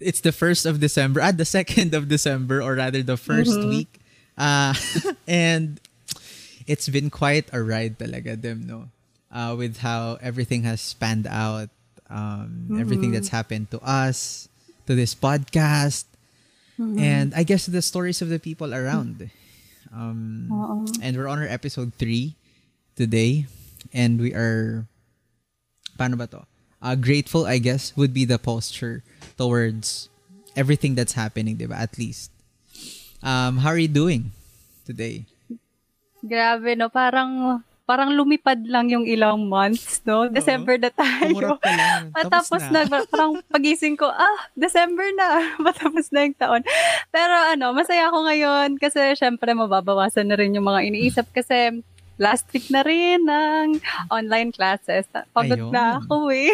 it's the first of December, at ah, the second of December, or rather the 1st mm-hmm. week. Uh, and it's been quite a ride talaga them, no? Uh, with how everything has spanned out, um, mm-hmm. everything that's happened to us, to this podcast, mm-hmm. and I guess the stories of the people around. Um, and we're on our episode 3 today, and we are, paano ba to? Uh, grateful, I guess, would be the posture towards everything that's happening, diba? At least. Um, how are you doing today? Grabe, no? Parang parang lumipad lang yung ilang months, no? December na tayo. lang. Matapos na. na. parang pagising ko, ah, December na. Matapos na yung taon. Pero ano, masaya ako ngayon kasi syempre mababawasan na rin yung mga iniisip kasi last week na rin ng online classes. Pagod Ayun. na ako eh.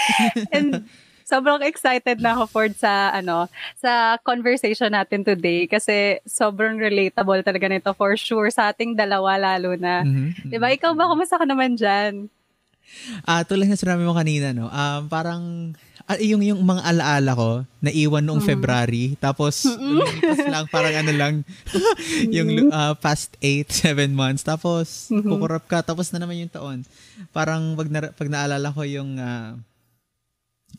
And sobrang excited na ako for sa ano sa conversation natin today kasi sobrang relatable talaga nito for sure sa ating dalawa lalo na. Mm-hmm. 'Di ba? Ikaw ba kumusta ka naman diyan? Ah, uh, tulad ng sinabi mo kanina no. Um parang uh, yung yung mga alaala ko naiwan noong mm. February tapos lumipas lang parang ano lang yung uh, past 8 7 months tapos mm-hmm. kukurap ka tapos na naman yung taon. Parang pag na, pag naalala ko yung uh,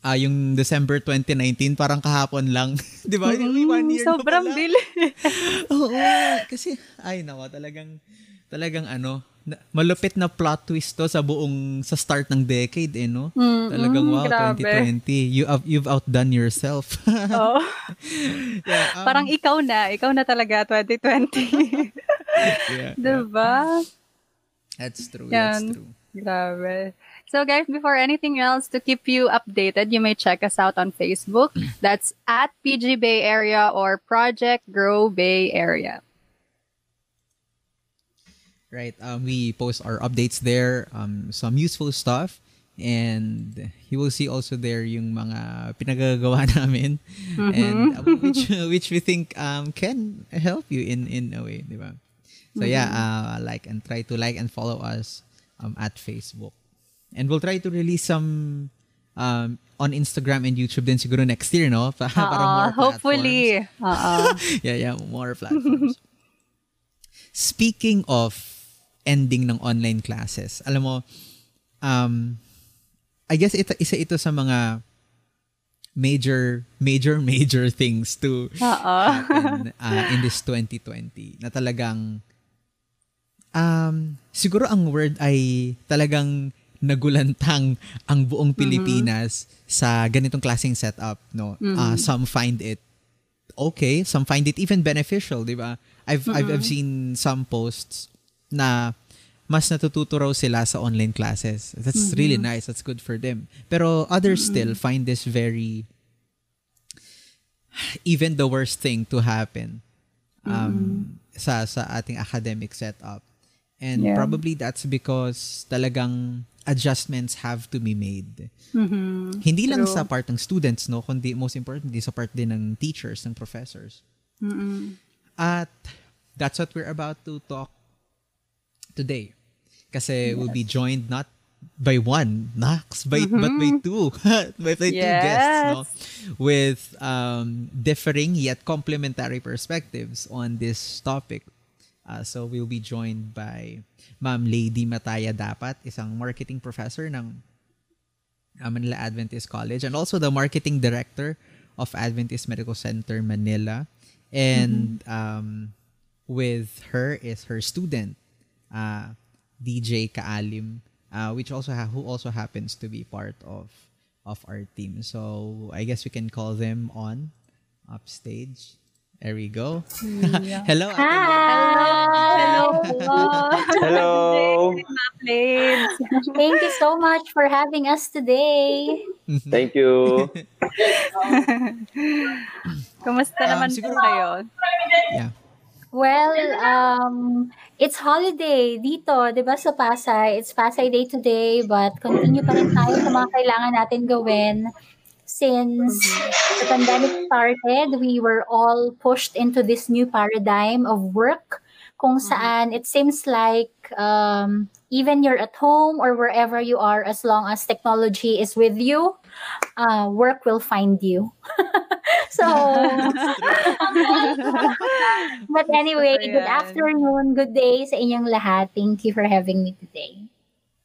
uh, yung December 2019, parang kahapon lang. 'Di ba? Mm, one year sobrang bili. Oo, kasi ay nawa talagang talagang ano, malupit na plot twist to sa buong sa start ng decade eh no. Mm, talagang wow, grabe. 2020. You have you've outdone yourself. oh. yeah, um, parang ikaw na, ikaw na talaga 2020. yeah, 'Di ba? That's true. Yan. That's true. Grabe. So guys, before anything else, to keep you updated, you may check us out on Facebook. That's at PG Bay Area or Project Grow Bay Area. Right. Um, we post our updates there, um, some useful stuff. And you will see also there yung mga pinagagawa namin mm-hmm. and uh, which which we think um can help you in in a way, di ba? So mm-hmm. yeah, uh, like and try to like and follow us um, at Facebook. And we'll try to release some um, on Instagram and YouTube din siguro next year, no? Para, uh para more hopefully. Uh yeah, yeah, more platforms. Speaking of ending ng online classes, alam mo, um, I guess ito, isa ito sa mga major, major, major things to happen uh, in this 2020 na talagang um, siguro ang word ay talagang nagulantang ang buong mm-hmm. Pilipinas mm-hmm. sa ganitong klaseng setup, no? Mm-hmm. Uh, some find it okay, some find it even beneficial, 'di ba? I've mm-hmm. I've I've seen some posts na mas natututo raw sila sa online classes. That's mm-hmm. really nice. That's good for them. Pero others mm-hmm. still find this very even the worst thing to happen um mm-hmm. sa sa ating academic setup. And yeah. probably that's because talagang adjustments have to be made. Mm-hmm. Hindi True. lang sa part ng students, no, kundi most importantly sa part din ng teachers, ng professors. Mm-hmm. At that's what we're about to talk today. Kasi yes. we'll be joined not by one, Nax, by, mm-hmm. but by two. by, by yes. two guests, no? With um, differing yet complementary perspectives on this topic. Uh, so we'll be joined by Ma'am Lady Mataya Dapat, isang marketing professor ng uh, Manila Adventist College and also the marketing director of Adventist Medical Center Manila. And mm-hmm. um, with her is her student, uh, DJ Kaalim, uh, which also ha- who also happens to be part of of our team. So I guess we can call them on upstage. There we go. Yeah. Hello. Hi. Hello. Hello. Hello. Thank you so much for having us today. Thank you. Kumusta um, naman siguro, kayo? Yeah. Well, um, it's holiday dito, di ba, sa Pasay. It's Pasay Day today, but continue pa rin tayo sa mga kailangan natin gawin since the pandemic started, we were all pushed into this new paradigm of work kung mm-hmm. saan it seems like um, even you're at home or wherever you are, as long as technology is with you, uh, work will find you. so, but anyway, Totoo good afternoon, good day sa inyong lahat. Thank you for having me today.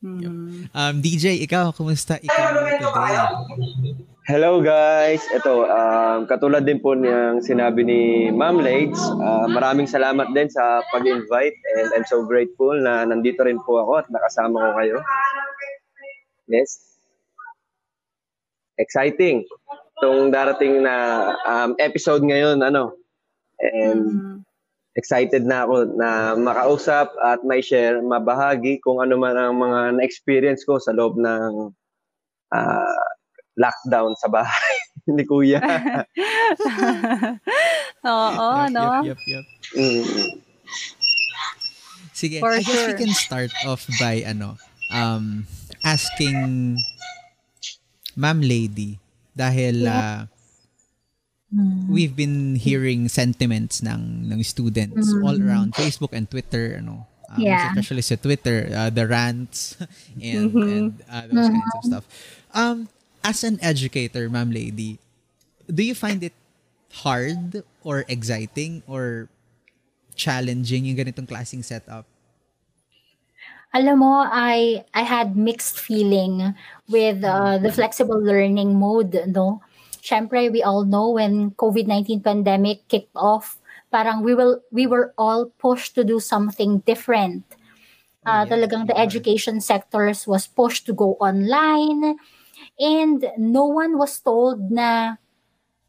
Mhm. Um, DJ, ikaw, kumusta ikaw today? Hello guys! Ito, um, katulad din po niyang sinabi ni Ma'am Lades, uh, maraming salamat din sa pag-invite and I'm so grateful na nandito rin po ako at nakasama ko kayo. Yes. Exciting. Itong darating na um, episode ngayon, ano, and Mhm. excited na ako na makausap at may share, mabahagi kung ano man ang mga na-experience ko sa loob ng ah, lockdown sa bahay ni Kuya. Oo, Yup, no? yup, yup, yup. Mm. Sige, For I guess we sure. can start off by ano, um, asking Ma'am Lady dahil uh, we've been hearing sentiments ng ng students all around Facebook and Twitter ano um, Yeah. especially sa Twitter uh, the rants and Mhm. and uh, those kinds of stuff um as an educator ma'am lady do you find it hard or exciting or challenging yung ganitong klaseng setup Alam mo, I I had mixed feeling with uh, the flexible learning mode, no? Syempre, we all know when COVID-19 pandemic kicked off, parang we will we were all pushed to do something different. Uh, Yeah, talagang the education sectors was pushed to go online and no one was told na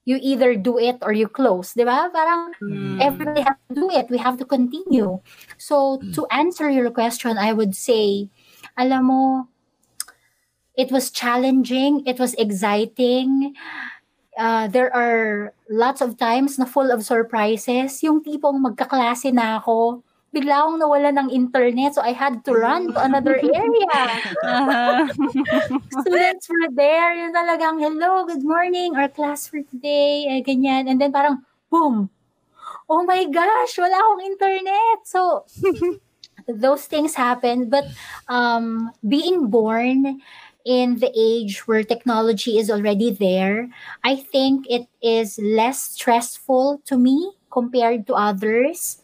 you either do it or you close, di ba? Parang Mm. everybody has to do it. We have to continue. So to answer your question, I would say, alam mo, it was challenging. It was exciting. Uh, there are lots of times na full of surprises. Yung tipong magkaklase na ako, bigla akong nawala ng internet. So I had to run to another area Aha. students were there. Yung talagang, hello, good morning, our class for today, eh, ganyan. And then parang, boom, oh my gosh, wala akong internet. So, those things happen. But um, being born in the age where technology is already there, I think it is less stressful to me compared to others.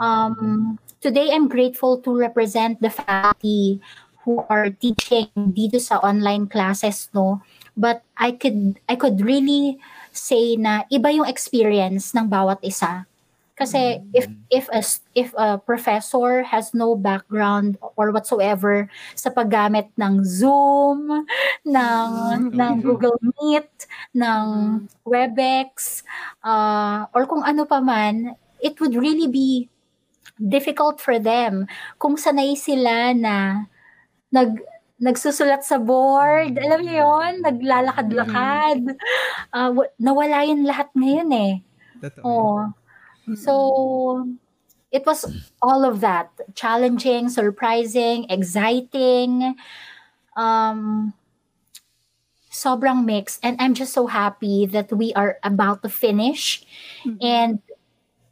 Um, today, I'm grateful to represent the faculty who are teaching dito sa online classes, no? But I could I could really say na iba yung experience ng bawat isa. Kasi if if a if a professor has no background or whatsoever sa paggamit ng Zoom, ng ng Google Meet, ng Webex, uh, or kung ano pa man, it would really be difficult for them kung sanay sila na nag nagsusulat sa board, alam niyo yon, naglalakad-lakad. Wa- nawala yun lahat ngayon eh. Totoo. Oh. So it was all of that, challenging, surprising, exciting. Um sobrang mixed and I'm just so happy that we are about to finish and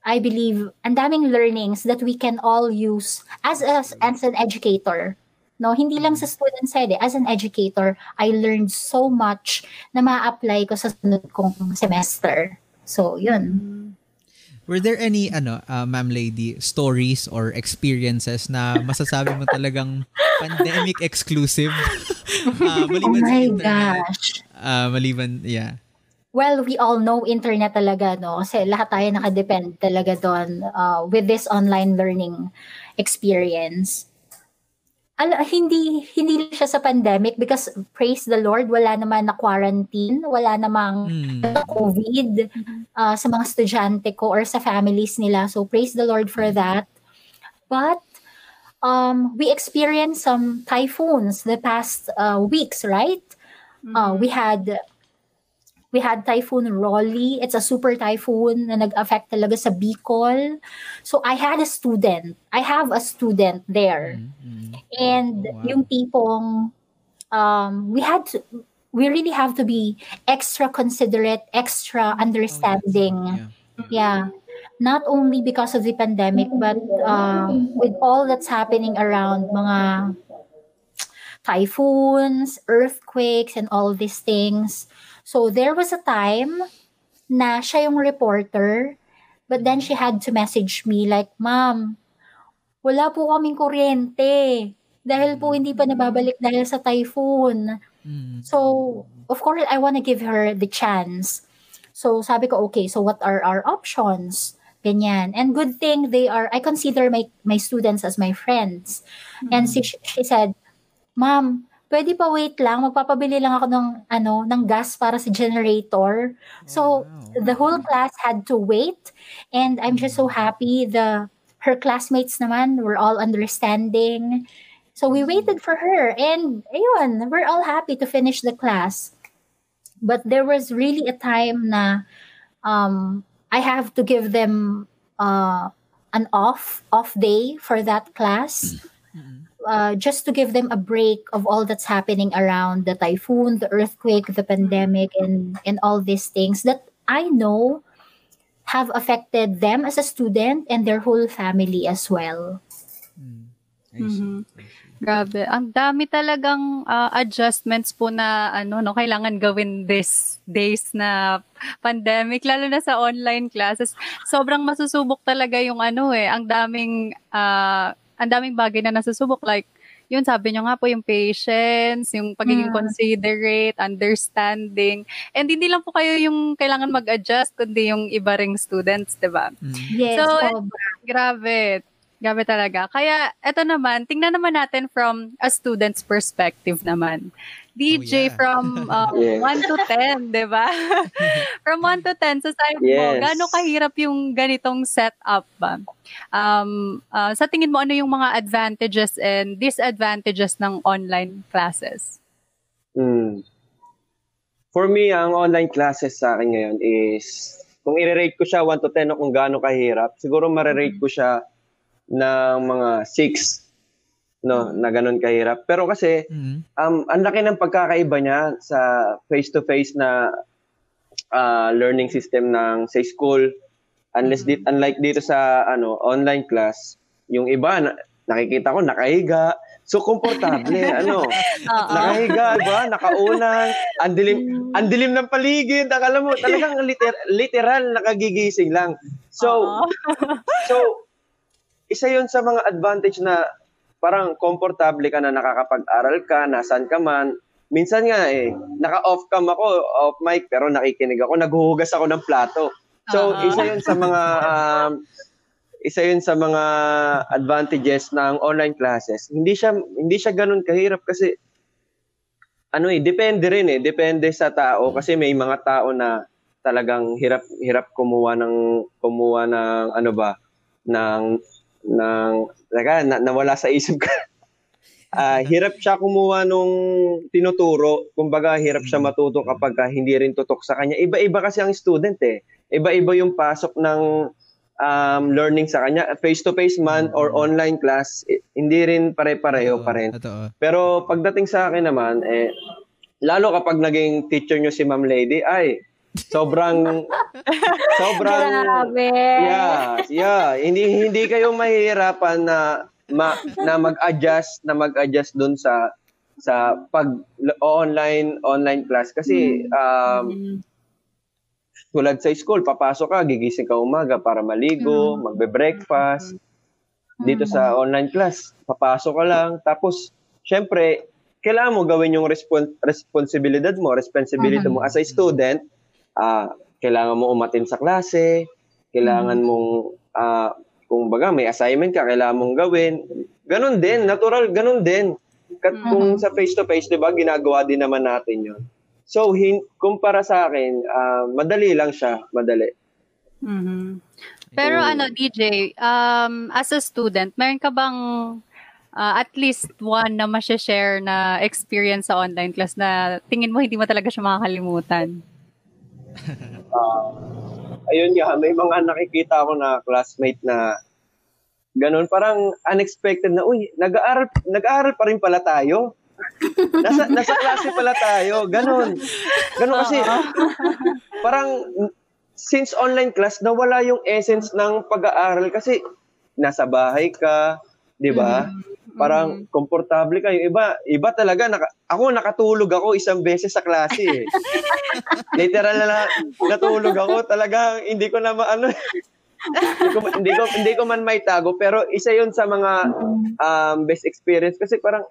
I believe ang daming learnings that we can all use as a, as an educator. No, hindi lang sa student side eh. As an educator, I learned so much na ma-apply ko sa sunod kong semester. So, yun. Were there any ano, uh, ma'am lady, stories or experiences na masasabi mo talagang pandemic exclusive? uh, Oh maliban sa my internet. gosh. Uh, maliban, yeah. Well, we all know internet talaga, no? Kasi lahat tayo nakadepend talaga doon uh, with this online learning experience. Ala, hindi hindi siya sa pandemic because praise the Lord, wala naman na quarantine, wala namang Hmm. COVID uh, sa mga estudyante ko or sa families nila. So praise the Lord for that. But um, we experienced some typhoons the past uh, weeks, right? Uh, we had we had typhoon Rolly. It's a super typhoon na nag-affect talaga sa Bicol. So I had a student. I have a student there. Mm. And Wow. yung tipong um, we had to, we really have to be extra considerate, extra understanding. Yeah. Yeah. Not only because of the pandemic, but uh, with all that's happening around mga typhoons, earthquakes, and all these things. So there was a time na siya yung reporter. But then she had to message me like, Ma'am, wala po kaming kuryente. Dahil po hindi pa nababalik dahil sa typhoon. Mm. So, of course, I want to give her the chance. So, sabi ko, okay, so what are our options? Ganyan. And good thing they are, I consider my, my students as my friends. And she, she said, Ma'am, pwede pa wait lang, magpapabili lang ako ng, ano, ng gas para sa generator. So, wow. the whole class had to wait. And I'm just so happy the her classmates naman were all understanding. So we waited for her and ayun, we're all happy to finish the class. But there was really a time na um, I have to give them uh, an off off day for that class. Uh, just to give them a break of all that's happening around the typhoon, the earthquake, the pandemic, and and all these things that I know have affected them as a student and their whole family as well. See. Mhm. Grabe. Ang dami talagang ah, adjustments po na ano no kailangan gawin this days na pandemic lalo na sa online classes. Sobrang masusubok talaga yung ano eh, ang daming ah, ang daming bagay na nasusubok like yun sabi nyo nga po yung patience, yung pagiging Mm. considerate, understanding. And hindi lang po kayo yung kailangan mag-adjust kundi yung iba ring students, 'di ba? Mm. Yes, So, sobra. Grabe. Grabe talaga. Kaya, eto naman, tingnan naman natin from a student's perspective naman. DJ Oh, yeah. from uh, Yes. 1 to 10, di ba? from 1 to 10, sa side mo, Yes. gaano kahirap yung ganitong setup ba? Um, uh, sa tingin mo, ano yung mga advantages and disadvantages ng online classes? Mm. For me, ang online classes sa akin ngayon is, kung i-rate ko siya 1 to 10 o kung gaano kahirap, siguro marirate ko siya ng mga 6 no, na ganun kahirap. Pero kasi, Mm. um, ang laki ng pagkakaiba niya sa face-to-face na ah, learning system ng sa school. Unless di, unlike dito sa ano online class, yung iba na, nakikita ko nakahiga. So komportable ano. Oo. Nakahiga, ba? Nakaunang, ang dilim, ang dilim ng paligid. Akala mo, talagang liter, literal nakagigising lang. So, Oo. so, isa yon sa mga advantage na parang komportable ka na nakakapag-aral ka, nasan ka man. Minsan nga eh, naka-off cam ako, off mic, pero nakikinig ako, naghuhugas ako ng plato. So, Oo. isa yon sa mga um, isa yun sa mga advantages ng online classes. Hindi siya hindi siya ganoon kahirap kasi ano eh, depende rin eh, depende sa tao kasi may mga tao na talagang hirap hirap kumuha ng kumuha ng ano ba ng ng teka, na, nawala sa isip ko. Ah, hirap siya kumuha nung tinuturo. Kumbaga, hirap siya matuto kapag ka hindi rin tutok sa kanya. Iba-iba kasi ang student eh. Iba-iba yung pasok ng um, learning sa kanya. Face-to-face man or online class, eh, hindi rin pare-pareho pa rin. Pero pagdating sa akin naman, eh, lalo kapag naging teacher nyo si Ma'am Lady, ay, sobrang, sobrang, Grabe. yeah, yeah, hindi, hindi kayo mahihirapan na, ma, na mag-adjust, na mag-adjust dun sa, sa pag online online class. Kasi um, tulad sa school papasok ka gigising ka umaga para maligo magbe-breakfast. Dito sa online class papasok ka lang. Tapos syempre kailangan mo gawin yung respon- responsibilidad mo responsibility mo as a student ah kailangan mo umatin sa klase kailangan mong ah kung baga may assignment ka kailangan mong gawin ganun din natural ganun din Kat kung sa face to face 'di ba ginagawa din naman natin 'yon so hin- kumpara sa akin ah, madali lang siya madali Mhm. Pero Mm. ano, DJ, um, as a student, meron ka bang ah, at least one na masya-share na experience sa online class na tingin mo hindi mo talaga siya makakalimutan? Ayun nga, may mga nakikita ako na classmate na ganun, parang unexpected na, uy, nag-aaral, nag-aaral pa rin pala tayo. nasa, nasa klase pala tayo. Ganun. Ganun kasi, parang, since online class, nawala yung essence ng pag-aaral kasi nasa bahay ka, di ba? Parang komportable kayo. Iba, iba talaga. Naka, ako nakatulog ako isang beses sa klase. Eh. Literal na natulog ako. Talagang hindi ko na maano. hindi, ko, hindi ko hindi ko man may tago pero isa 'yon sa mga um, best experience kasi parang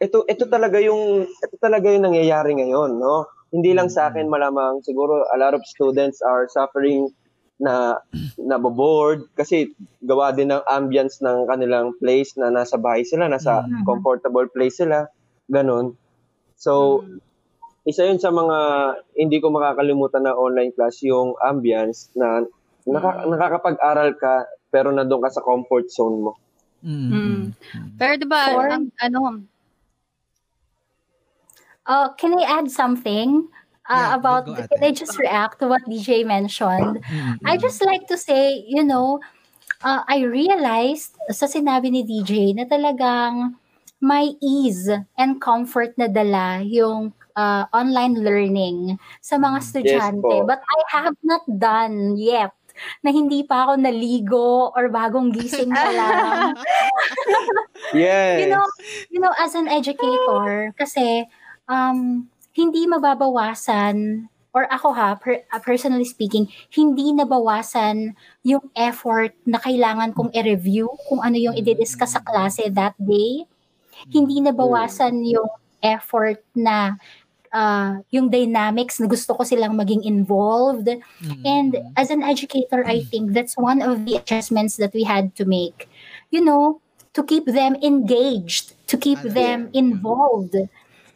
ito ito talaga yung ito talaga yung nangyayari ngayon, no? Hindi lang sa akin malamang siguro a lot of students are suffering na naboboard kasi gawa din ng ambience ng kanilang place na nasa bahay sila, nasa mm-hmm. comfortable place sila, ganun. So, mm-hmm. isa yun sa mga hindi ko makakalimutan na online class, yung ambience na naka, mm-hmm. nakakapag-aral ka pero nandoon ka sa comfort zone mo. Mm-hmm. Mm. Pero 'di ba, ang ano Uh, can I add something? Uh, yeah, about can I just react to what DJ mentioned? Mm-hmm. I just like to say, you know, uh, I realized sa sinabi ni DJ na talagang may ease and comfort na dala yung uh, online learning sa mga mm, estudyante. Yes, But I have not done yet na hindi pa ako naligo or bagong gising pa lang. yes. You know, you know as an educator kasi um hindi mababawasan or ako ha, per, uh, personally speaking, hindi nabawasan yung effort na kailangan kong i-review kung ano yung i-discuss sa klase that day. Hindi nabawasan yung effort na uh, yung dynamics na gusto ko silang maging involved. Mm-hmm. And as an educator, I think that's one of the adjustments that we had to make. You know, to keep them engaged, to keep them involved.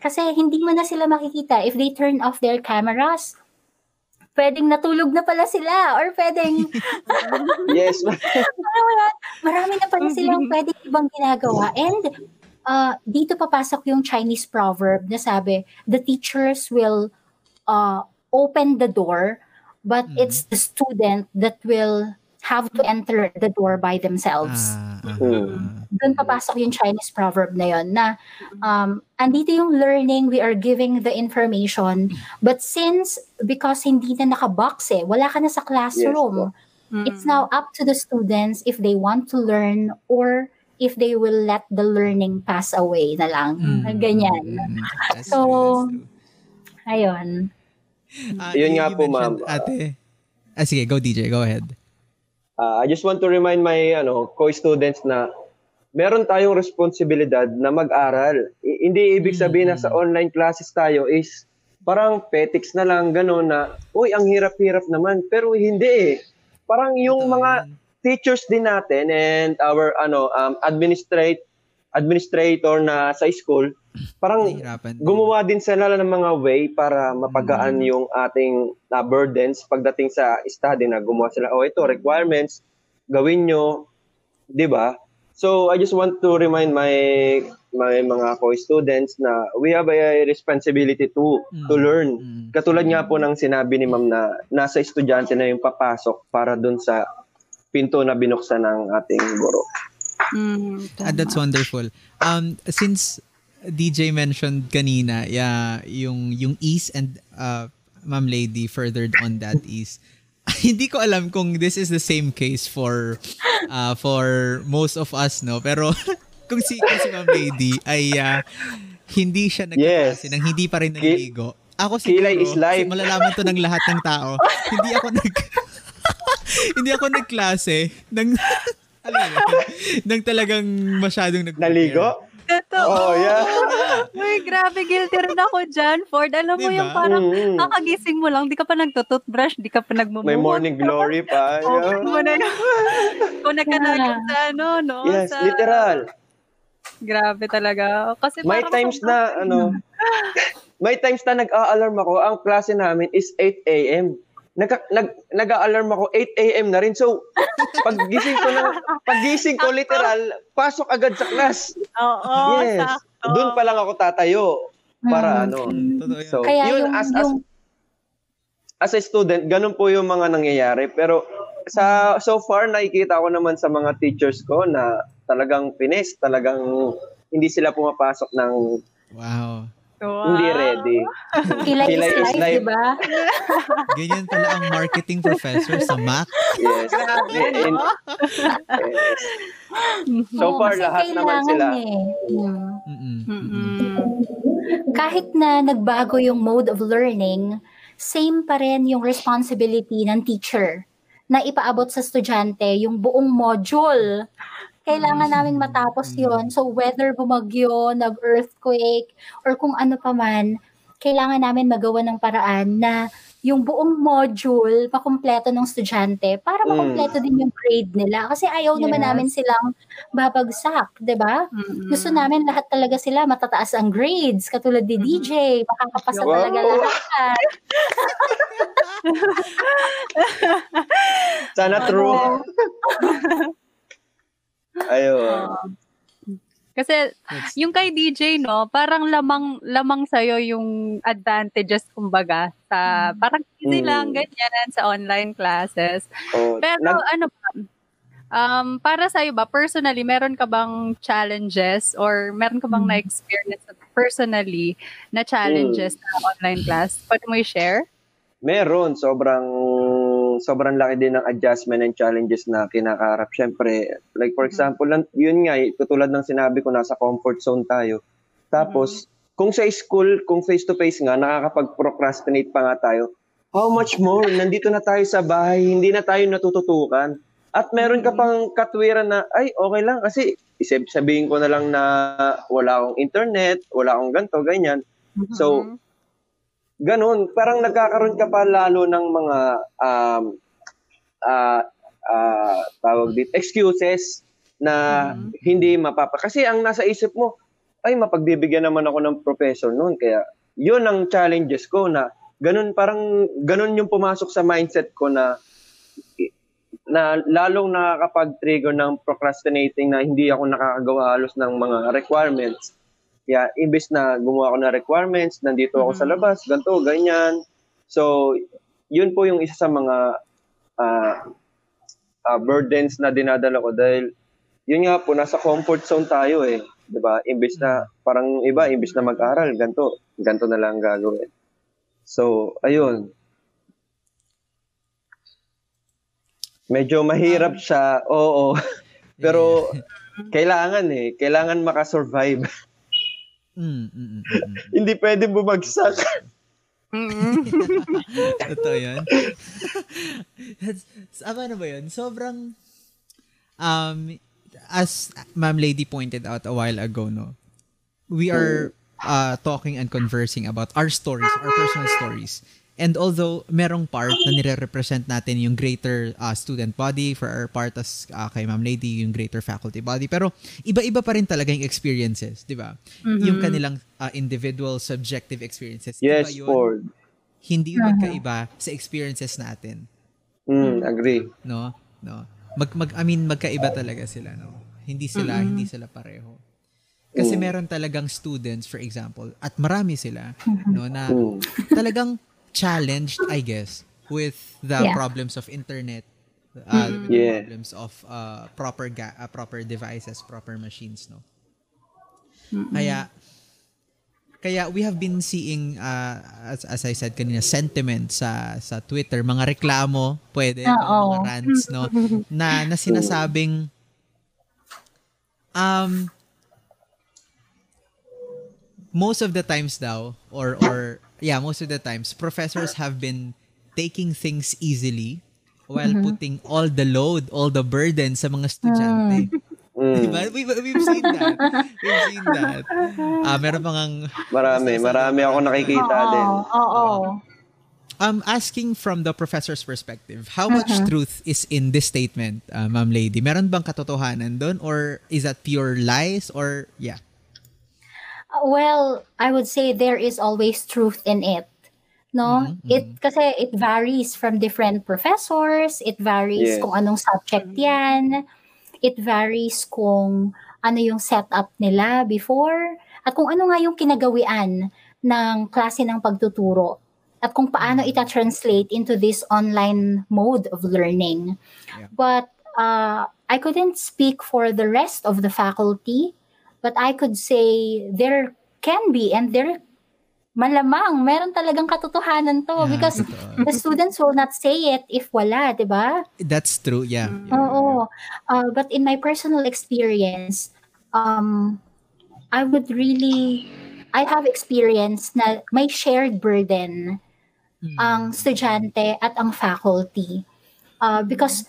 Kasi hindi mo na sila makikita if they turn off their cameras. Pwedeng natulog na pala sila or pwedeng Yes. marami na pala silang pwedeng ibang ginagawa. And uh, dito papasok yung Chinese proverb na sabi, the teachers will uh, open the door, but mm-hmm. it's the student that will have to enter the door by themselves. Uh, Doon papasok yung Chinese proverb na yon na um, andito yung learning, we are giving the information, but since, because hindi na nakabox eh, wala ka na sa classroom, yes, it's now up to the students if they want to learn or if they will let the learning pass away na lang. Mm. Ganyan. That's so, true, ayun. Uh, Yun nga po, ma'am. Ate. Ah, sige, go DJ, go ahead uh, I just want to remind my ano co-students na meron tayong responsibilidad na mag-aral. I- hindi ibig sabihin na sa mm. online classes tayo is parang petics na lang gano'n na, uy, ang hirap-hirap naman. Pero hindi eh. Parang yung mga teachers din natin and our ano um, administrate administrator na sa school, parang gumawa din sila ng mga way para mapagaan mm. yung ating uh, burdens pagdating sa study na gumawa sila, oh ito, requirements, gawin nyo, di ba? So, I just want to remind my my mga co-students na we have a responsibility to mm. to learn. Mm. Katulad nga po ng sinabi ni ma'am na nasa estudyante na yung papasok para dun sa pinto na binuksan ng ating guro. Mm, uh, that's wonderful. Um, since DJ mentioned kanina, yeah, yung yung ease and uh, Ma'am Lady furthered on that is hindi ko alam kung this is the same case for uh, for most of us no pero kung si kung si Ma'am Lady ay uh, hindi siya nagkaklase yes. nang hindi pa rin naliligo. Ako siguro, Kilay is life. malalaman to ng lahat ng tao. hindi ako nag hindi ako nagklase ng alam mo, nang talagang masyadong nag Naligo? Totoo. Oh, yeah. Uy, grabe, guilty rin ako dyan, Ford. Alam mo diba? yung parang mm. kakagising mo lang, di ka pa nagtututbrush, di ka pa nagmumuhot. May morning glory pa. Open mo na kung nagkanagin sa ano, no? Yes, sa, literal. Grabe talaga. Kasi may times na, ano, may times na nag-a-alarm ako, ang klase namin is 8 a.m nag, nag, nag-alarm ako 8 a.m. na rin. So, paggising ko na, paggising ko literal, pasok agad sa class. Oo, yes. Sakto. Doon pa lang ako tatayo para hmm. ano. So, Kaya yun yung, as, as, as a student, ganun po yung mga nangyayari. Pero sa so far nakikita ko naman sa mga teachers ko na talagang finish, talagang hindi sila pumapasok ng Wow. Wow. Hindi red. study. Kilay Kilay is life, life. di ba? Ganyan pala ang marketing professor sa Mac. Yes. And- yes. So far, kasi lahat naman sila. Eh. Mm. Mm-mm. Mm-mm. Kahit na nagbago yung mode of learning, same pa rin yung responsibility ng teacher na ipaabot sa estudyante yung buong module. Kailangan namin matapos yon So whether bumagyo, nag-earthquake, or kung ano pa man, kailangan namin magawa ng paraan na yung buong module makumpleto ng estudyante para Mm. makumpleto din yung grade nila. Kasi ayaw naman Yes. namin silang babagsak, 'di ba? Mm-mm. Gusto namin lahat talaga sila matataas ang grades, katulad ni DJ, makakapasa Wow. talaga lahat. Sana true. Ayun. Kasi That's- yung kay DJ no, parang lamang lamang sa yung advantages kumbaga sa parang easy Mm. lang ganyan sa online classes. Oh, Pero nag- ano ba? Um, para sa ba personally, meron ka bang challenges or meron ka bang Mm. na-experience personally na challenges sa online class? Pwede mo i-share? meron sobrang sobrang laki din ng adjustment and challenges na kinakaharap. Syempre, like for example, lang- yun nga, eh, tutulad ng sinabi ko, nasa comfort zone tayo. Tapos, kung sa school, kung face-to-face nga, nakakapag-procrastinate pa nga tayo, how much more? Nandito na tayo sa bahay, hindi na tayo natututukan. At meron ka pang katwiran na, ay, okay lang, kasi isip sabihin ko na lang na wala akong internet, wala akong ganto, ganyan. So, Ganun, parang nagkakaroon ka pa lalo ng mga um, ah ah, tawag dito, excuses na Mhm. hindi mapapa. Kasi ang nasa isip mo, ay mapagbibigyan naman ako ng professor noon. Kaya yun ang challenges ko na ganun parang ganun yung pumasok sa mindset ko na na lalong nakakapag-trigger ng procrastinating na hindi ako nakakagawa halos ng mga requirements. Yeah, imbes na gumawa ako ng requirements, nandito ako sa Mhm. labas, ganito, ganyan. So, yun po yung isa sa mga ah, ah, burdens na dinadala ko dahil yun nga po, nasa comfort zone tayo eh. 'Di ba? Imbes na, parang iba, imbes na mag-aral, ganito, ganito na lang gagawin. So, ayun. Medyo mahirap siya, oo. Pero, kailangan eh. Kailangan makasurvive. Mm, mm, mm, mm, mm. Hindi pwede bumagsak. Mhm. Totoo yan. That's- Ama na ba yun? Sobrang, um, as Ma'am Lady pointed out a while ago, no, we are uh, talking and conversing about our stories, our personal stories. And although merong part na nire-represent natin yung greater uh, student body, for our part as uh, kay Ma'am Lady, yung greater faculty body, pero iba-iba pa rin talaga yung experiences, di ba? Yung kanilang uh, individual subjective experiences. iba Yes, yun Ford. hindi magkaiba sa experiences natin, Mm, agree. no? No. Mag, mag I mean magkaiba talaga sila, no. Hindi sila hindi sila pareho. Kasi Mm. meron talagang students for example, at marami sila, no, na Mm. talagang challenged, I guess, with the Yeah. problems of internet, uh, with the Yeah. problems of uh, proper ga- uh, proper devices, proper machines, no. Kaya kaya we have been seeing uh, as, as I said kanina sentiment sa sa Twitter, mga reklamo, pwede, Oo. mga rants, no, na na sinasabing um most of the times daw or or yeah, most of the times professors have been taking things easily while putting all the load, all the burden sa mga estudyante. Mm. Diba? We, we've seen that. We've seen that. Ah, meron mga Marami, marami ako nakikita din. Oo, oo. um asking from the professor's perspective, how much truth is in this statement, uh, Ma'am Lady? Meron bang katotohanan doon or is that pure lies or yeah? Well, I would say there is always truth in it. No? Mhm, It kasi it varies from different professors, it varies Yes. kung anong subject 'yan. It varies kung ano yung setup nila before at kung ano nga yung kinagawian ng klase ng pagtuturo at kung paano ita-translate into this online mode of learning. Yeah. But uh, I couldn't speak for the rest of the faculty, but I could say there can be and there malamang meron talagang katotohanan to Yeah, because totoo. the students will not say it if wala, 'di ba? That's true, yeah. Mm. yeah. Oo. Uh, but in my personal experience, um, I would really, I have experience na may shared burden Mm. ang estudyante at ang faculty. Uh, because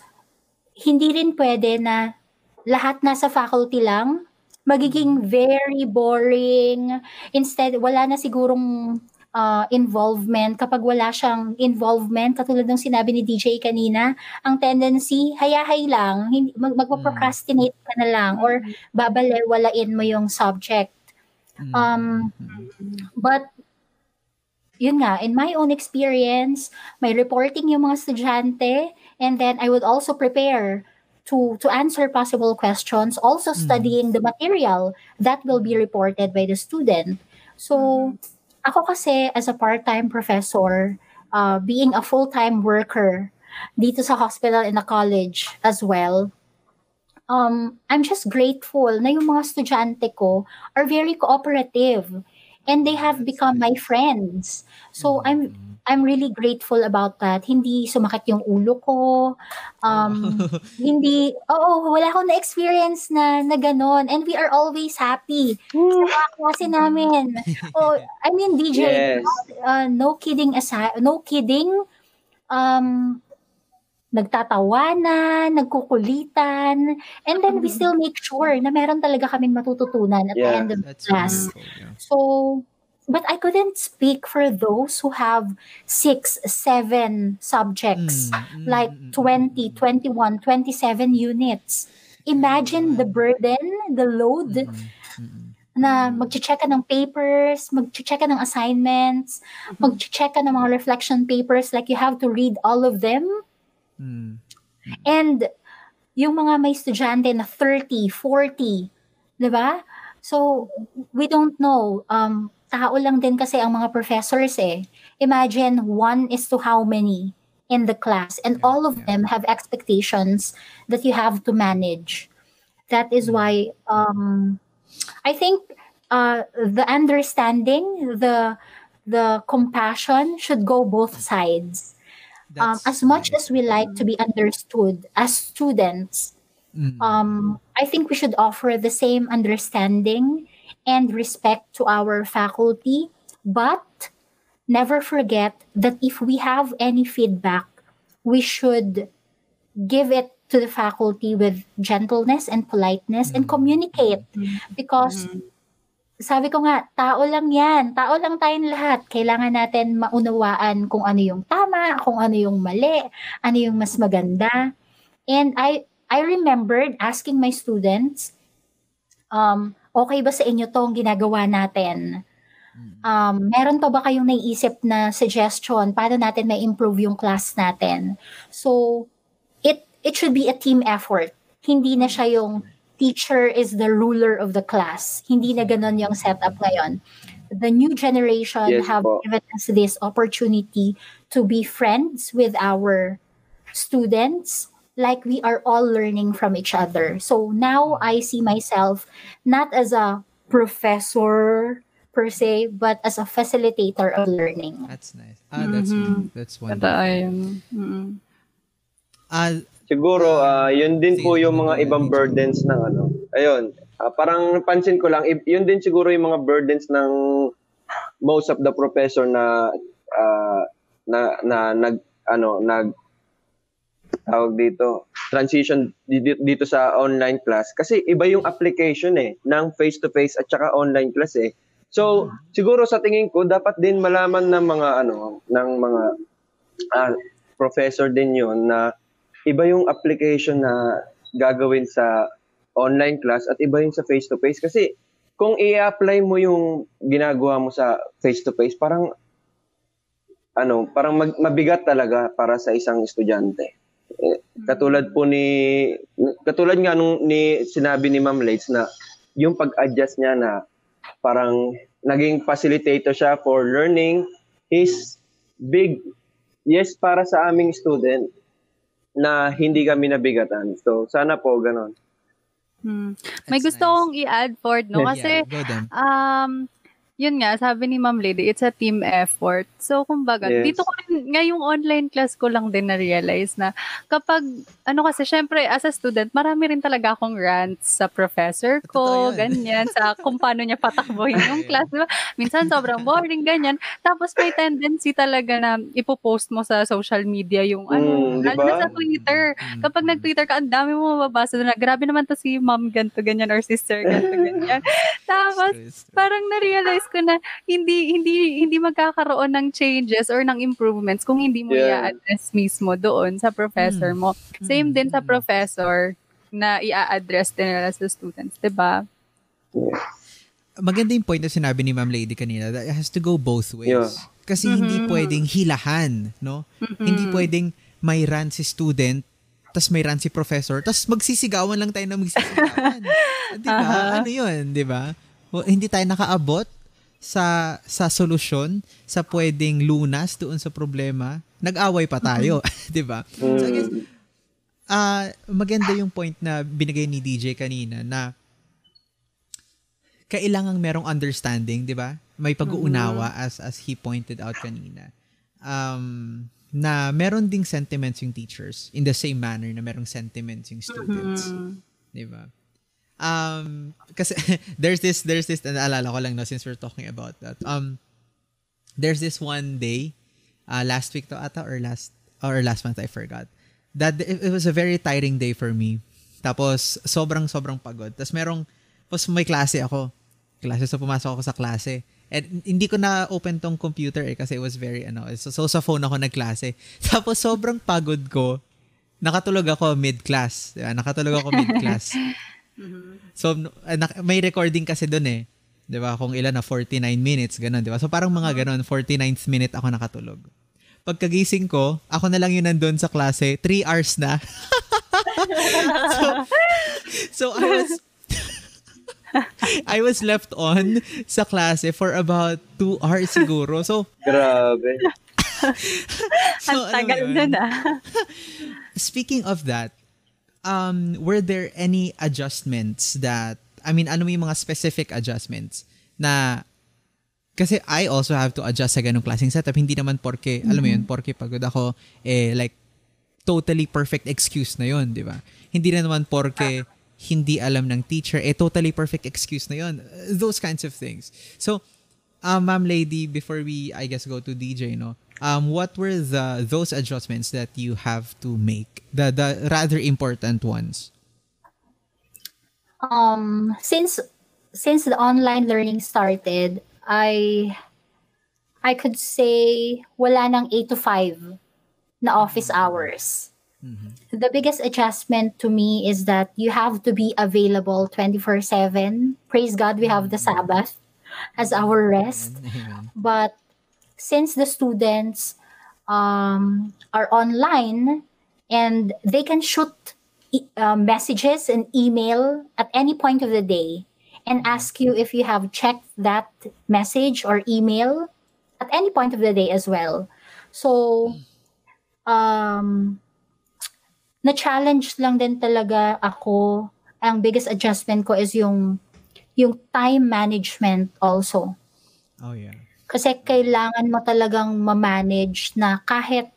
hindi rin pwede na lahat nasa faculty lang, magiging very boring. Instead, wala na sigurong uh, involvement. Kapag wala siyang involvement, katulad ng sinabi ni DJ kanina, ang tendency, hayahay lang, mag, magpa-procrastinate ka na lang or babalewalain mo yung subject. Mm. Um, but, yun nga, in my own experience, may reporting yung mga estudyante, and then I would also prepare to to answer possible questions, also studying the material that will be reported by the student. So, ako kasi as a part-time professor, uh, being a full-time worker dito sa hospital and a college as well, um, I'm just grateful na yung mga estudyante ko are very cooperative and they have become my friends. So I'm I'm really grateful about that. Hindi sumakit yung ulo ko. Um, hindi, oo, wala akong na-experience na, na ganon. And we are always happy sa mga klase namin. Oh, I mean, DJ, Yes. uh, no kidding aside, no kidding, um, nagtatawanan, nagkukulitan, and then we still make sure na meron talaga kaming matututunan at the Yeah. end of the class. yeah. So, but I couldn't speak for those who have six, seven subjects, Mm, mm, like mm, mm, 20, 21, 27 units. Imagine the burden, the load, mm, mm, mm. na mag-check ka ng papers, mag-check ka ng assignments, mag-check ka ng mga reflection papers, like you have to read all of them. Mm. And yung mga may estudyante na 30, 40, di ba? So, we don't know. Um, tao lang din kasi ang mga professors eh. Imagine one is to how many in the class and Yeah, all of yeah. them have expectations that you have to manage. That is why um, I think uh, the understanding, the the compassion should go both sides um, as much as we like to be understood as students, Mm. um, I think we should offer the same understanding and respect to our faculty, but never forget that if we have any feedback, we should give it to the faculty with gentleness and politeness and communicate. Because sabi ko nga, tao lang yan. Tao lang tayong lahat. Kailangan natin maunawaan kung ano yung tama, kung ano yung mali, ano yung mas maganda. And I I remembered asking my students, um, okay ba sa inyo tong ginagawa natin? Um, meron pa ba kayong naiisip na suggestion paano natin may improve yung class natin? So, it it should be a team effort. Hindi na siya yung teacher is the ruler of the class. Hindi na ganun yung setup ngayon. The new generation Yes have po. given us this opportunity to be friends with our students like we are all learning from each other. So now I see myself not as a professor per se, but as a facilitator of learning. That's nice. Ah, that's Mhm. that's Ganda wonderful. ayun. Mm. Ah, Siguro, ah, yun din po yung mga ibang burdens ng ano. Ayun, ah, parang pansin ko lang, yun din siguro yung mga burdens ng most of the professor na ah, na na nag ano nag tawag dito transition dito, sa online class. Kasi iba yung application eh ng face to face at saka online class eh. So siguro sa tingin ko dapat din malaman ng mga ano ng mga ah, professor din yun na iba yung application na gagawin sa online class at iba yung sa face to face kasi kung i-apply mo yung ginagawa mo sa face to face parang ano parang mag- mabigat talaga para sa isang estudyante. Eh, katulad po ni katulad nga nung ni sinabi ni Ma'am Lates na yung pag-adjust niya na parang naging facilitator siya for learning is big yes para sa aming student na hindi kami nabigatan. So sana po ganon. Mm. May gusto nice. akong i-add, Ford, no? yeah, Kasi, them. um, yun nga, sabi ni Ma'am Lady, it's a team effort. So, kumbaga, Yes. dito ko rin, ngayong online class ko lang din na-realize na kapag, ano kasi, syempre, as a student, marami rin talaga akong rants sa professor ko, ganyan, sa kung paano niya patakbohin yung class, di ba? Minsan, sobrang boring, ganyan. Tapos, may tendency talaga na ipopost mo sa social media yung, ano, Mm, di lalo ba? na sa Twitter. Kapag nag-Twitter ka, ang dami mo mababasa na, grabe naman to si ma'am ganto ganyan or sister ganto ganyan. Tapos, parang na-realize ko na hindi hindi hindi magkakaroon ng changes or ng improvements kung hindi mo Yeah. i-address mismo doon sa professor mo. Same din sa Mm. professor na i-address din nila sa students, 'di ba? maganda yung point na sinabi ni Ma'am Lady kanina that it has to go both ways. Yeah. Kasi hindi pwedeng hilahan, no? Hindi pwedeng may run si student, tas may run si professor, tas magsisigawan lang tayo na magsisigawan. di ba? Ano yun, di ba? O, hindi tayo nakaabot sa sa solusyon, sa pwedeng lunas doon sa problema. Nag-away pa tayo, di ba? So I guess, ah maganda yung point na binigay ni DJ kanina na kailangang merong understanding, 'di ba? May pag-uunawa as as he pointed out kanina. Um na meron ding sentiments yung teachers in the same manner na merong sentiments yung students. 'Di ba? Um kasi there's this there's this naalala ko lang no since we're talking about that. Um there's this one day uh, last week to ata or last or last month I forgot. That it, it was a very tiring day for me. Tapos sobrang sobrang pagod. Tapos merong tapos may klase ako. Klase so pumasok ako sa klase. And hindi ko na open tong computer eh kasi it was very ano. So, so sa phone ako nagklase. Tapos sobrang pagod ko. Nakatulog ako mid-class. Diba? Nakatulog ako mid-class. So no- ah, nak- may recording kasi doon eh. 'Di ba? Kung ilan na 49 minutes ganun, 'di ba? So parang mga ganun, 49th minute ako nakatulog. Pagkagising ko, ako na lang yun nandun sa klase, 3 hours na. so, so I was I was left on sa klase for about 2 hours siguro. So, Grabe. so Ang ano tagal yun? nun ah. Speaking of that, um, were there any adjustments that, I mean, ano yung mga specific adjustments na, kasi I also have to adjust sa ganong klaseng setup. Hindi naman porke, alam mo yun, porke pagod ako, eh, like, totally perfect excuse na yun, di ba? Hindi na naman porke hindi alam ng teacher, eh, totally perfect excuse na yun. Those kinds of things. So, um, ma'am lady, before we, I guess, go to DJ, no, um, what were the those adjustments that you have to make? The the rather important ones. Um, since since the online learning started, I I could say wala nang 8 to 5 na office hours. The biggest adjustment to me is that you have to be available 24/7. Praise God we have the Sabbath as our rest. But since the students um, are online and they can shoot e- uh, messages and email at any point of the day and ask you if you have checked that message or email at any point of the day as well. So, um, na-challenge lang din talaga ako. Ang biggest adjustment ko is yung yung time management also. Oh yeah. Kasi kailangan mo talagang ma-manage na kahit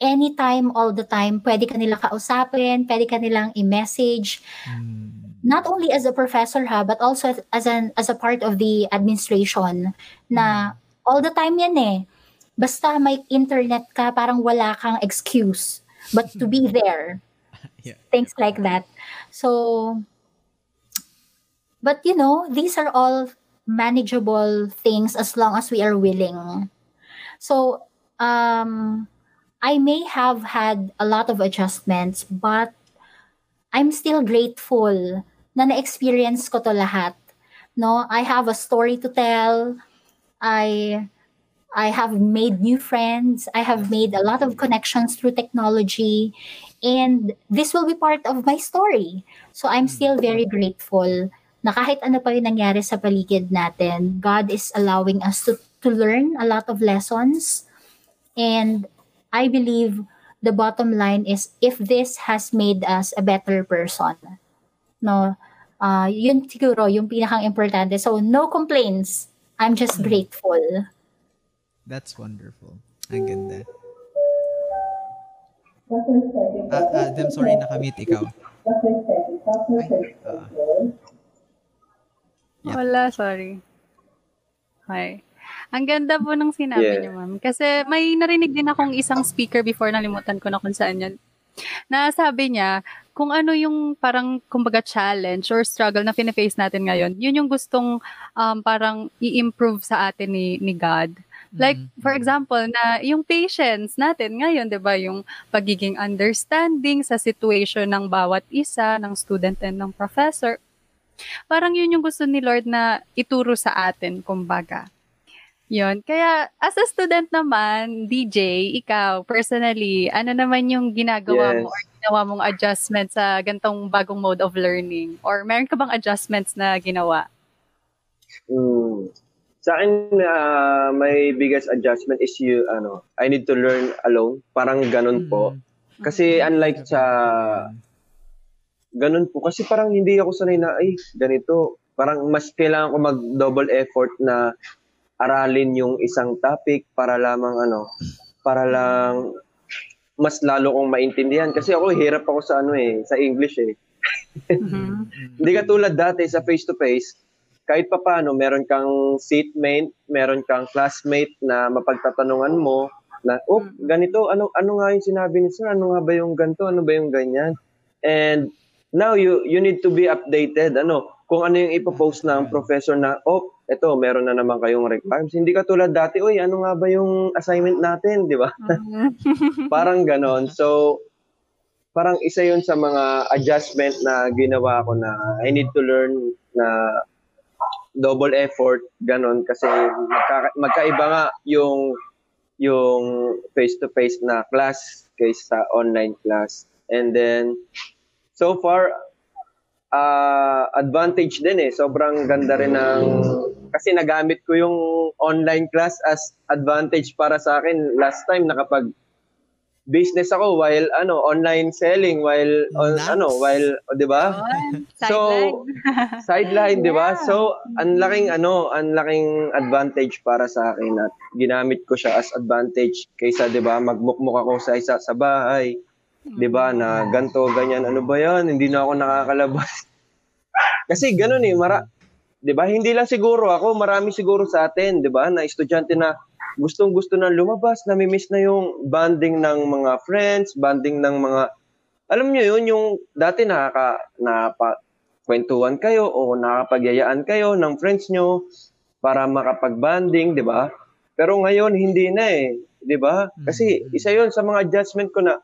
anytime, all the time, pwede ka nila kausapin, pwede ka nilang i-message. Not only as a professor ha, but also as an as a part of the administration na all the time yan eh. Basta may internet ka, parang wala kang excuse but to be there. Yeah. Things like that. So, but you know, these are all manageable things as long as we are willing. So, um, I may have had a lot of adjustments, but I'm still grateful na na-experience ko to lahat. No, I have a story to tell. I I have made new friends. I have made a lot of connections through technology. And this will be part of my story. So I'm still very grateful na kahit ano pa yung nangyari sa paligid natin, God is allowing us to, to learn a lot of lessons. And I believe the bottom line is if this has made us a better person, no, uh, yun siguro yung pinakang importante. So no complaints I'm just grateful. That's wonderful. Ang ganda. Ah, ah, Dem, sorry, nakamute ikaw. Ay, ah. Yeah. Wala, sorry. Hi. Ang ganda po ng sinabi Yeah. niyo, ma'am. Kasi may narinig din akong isang speaker before, nalimutan ko na kung saan yan. Na sabi niya, kung ano yung parang, kumbaga, challenge or struggle na face natin ngayon, yun yung gustong um, parang i-improve sa atin ni, ni God. Like, Mhm. for example, na yung patience natin ngayon, di ba, yung pagiging understanding sa situation ng bawat isa, ng student and ng professor, parang yun yung gusto ni Lord na ituro sa atin, kumbaga. Yun. Kaya, as a student naman, DJ, ikaw, personally, ano naman yung ginagawa mo Yes. or ginawa mong adjustment sa gantong bagong mode of learning? Or meron ka bang adjustments na ginawa? Mm. Sa akin, ah, my biggest adjustment is you, ano, I need to learn alone. Parang ganun po. Mm. Kasi unlike sa, ganun po. Kasi parang hindi ako sanay na, ay, ganito. Parang mas kailangan ko mag-double effort na aralin yung isang topic para lamang, ano, para lang mas lalo kong maintindihan. Kasi ako, hirap ako sa ano eh, sa English eh. Mhm. Hindi ka tulad dati sa face-to-face, kahit pa paano, meron kang seatmate, meron kang classmate na mapagtatanungan mo na, oh, ganito, ano, ano nga yung sinabi ni sir? Ano nga ba yung ganito? Ano ba yung ganyan? And now, you you need to be updated. Ano, kung ano yung ipopost ng professor na, oh, eto, meron na naman kayong requirements. Hindi ka tulad dati, oy, ano nga ba yung assignment natin, di ba? parang ganon. So, parang isa yun sa mga adjustment na ginawa ko na I need to learn na double effort, ganon. Kasi magka, magkaiba nga yung yung face-to-face na class kaysa online class. And then, so far, uh, advantage din eh. Sobrang ganda rin ng... Kasi nagamit ko yung online class as advantage para sa akin. Last time, nakapag business ako while ano online selling while on, Nice. ano while oh, 'di ba. So, Sideline. sideline 'di ba so ang laking ano ang laking advantage para sa akin at ginamit ko siya as advantage kaysa 'di ba magmukmuk ako sa isa sa bahay 'di ba na ganto ganyan ano ba 'yan hindi na ako nakakalabas kasi ganoon eh mara 'di ba hindi lang siguro ako marami siguro sa atin 'di ba na estudyante na gustong gusto na lumabas nami-miss na yung bonding ng mga friends bonding ng mga alam niyo yun yung dati nakaka napa kwentuhan kayo o nakapagyayaan kayo ng friends nyo para makapag-bonding, di ba? Pero ngayon, hindi na eh. Di ba? Kasi isa yun sa mga adjustment ko na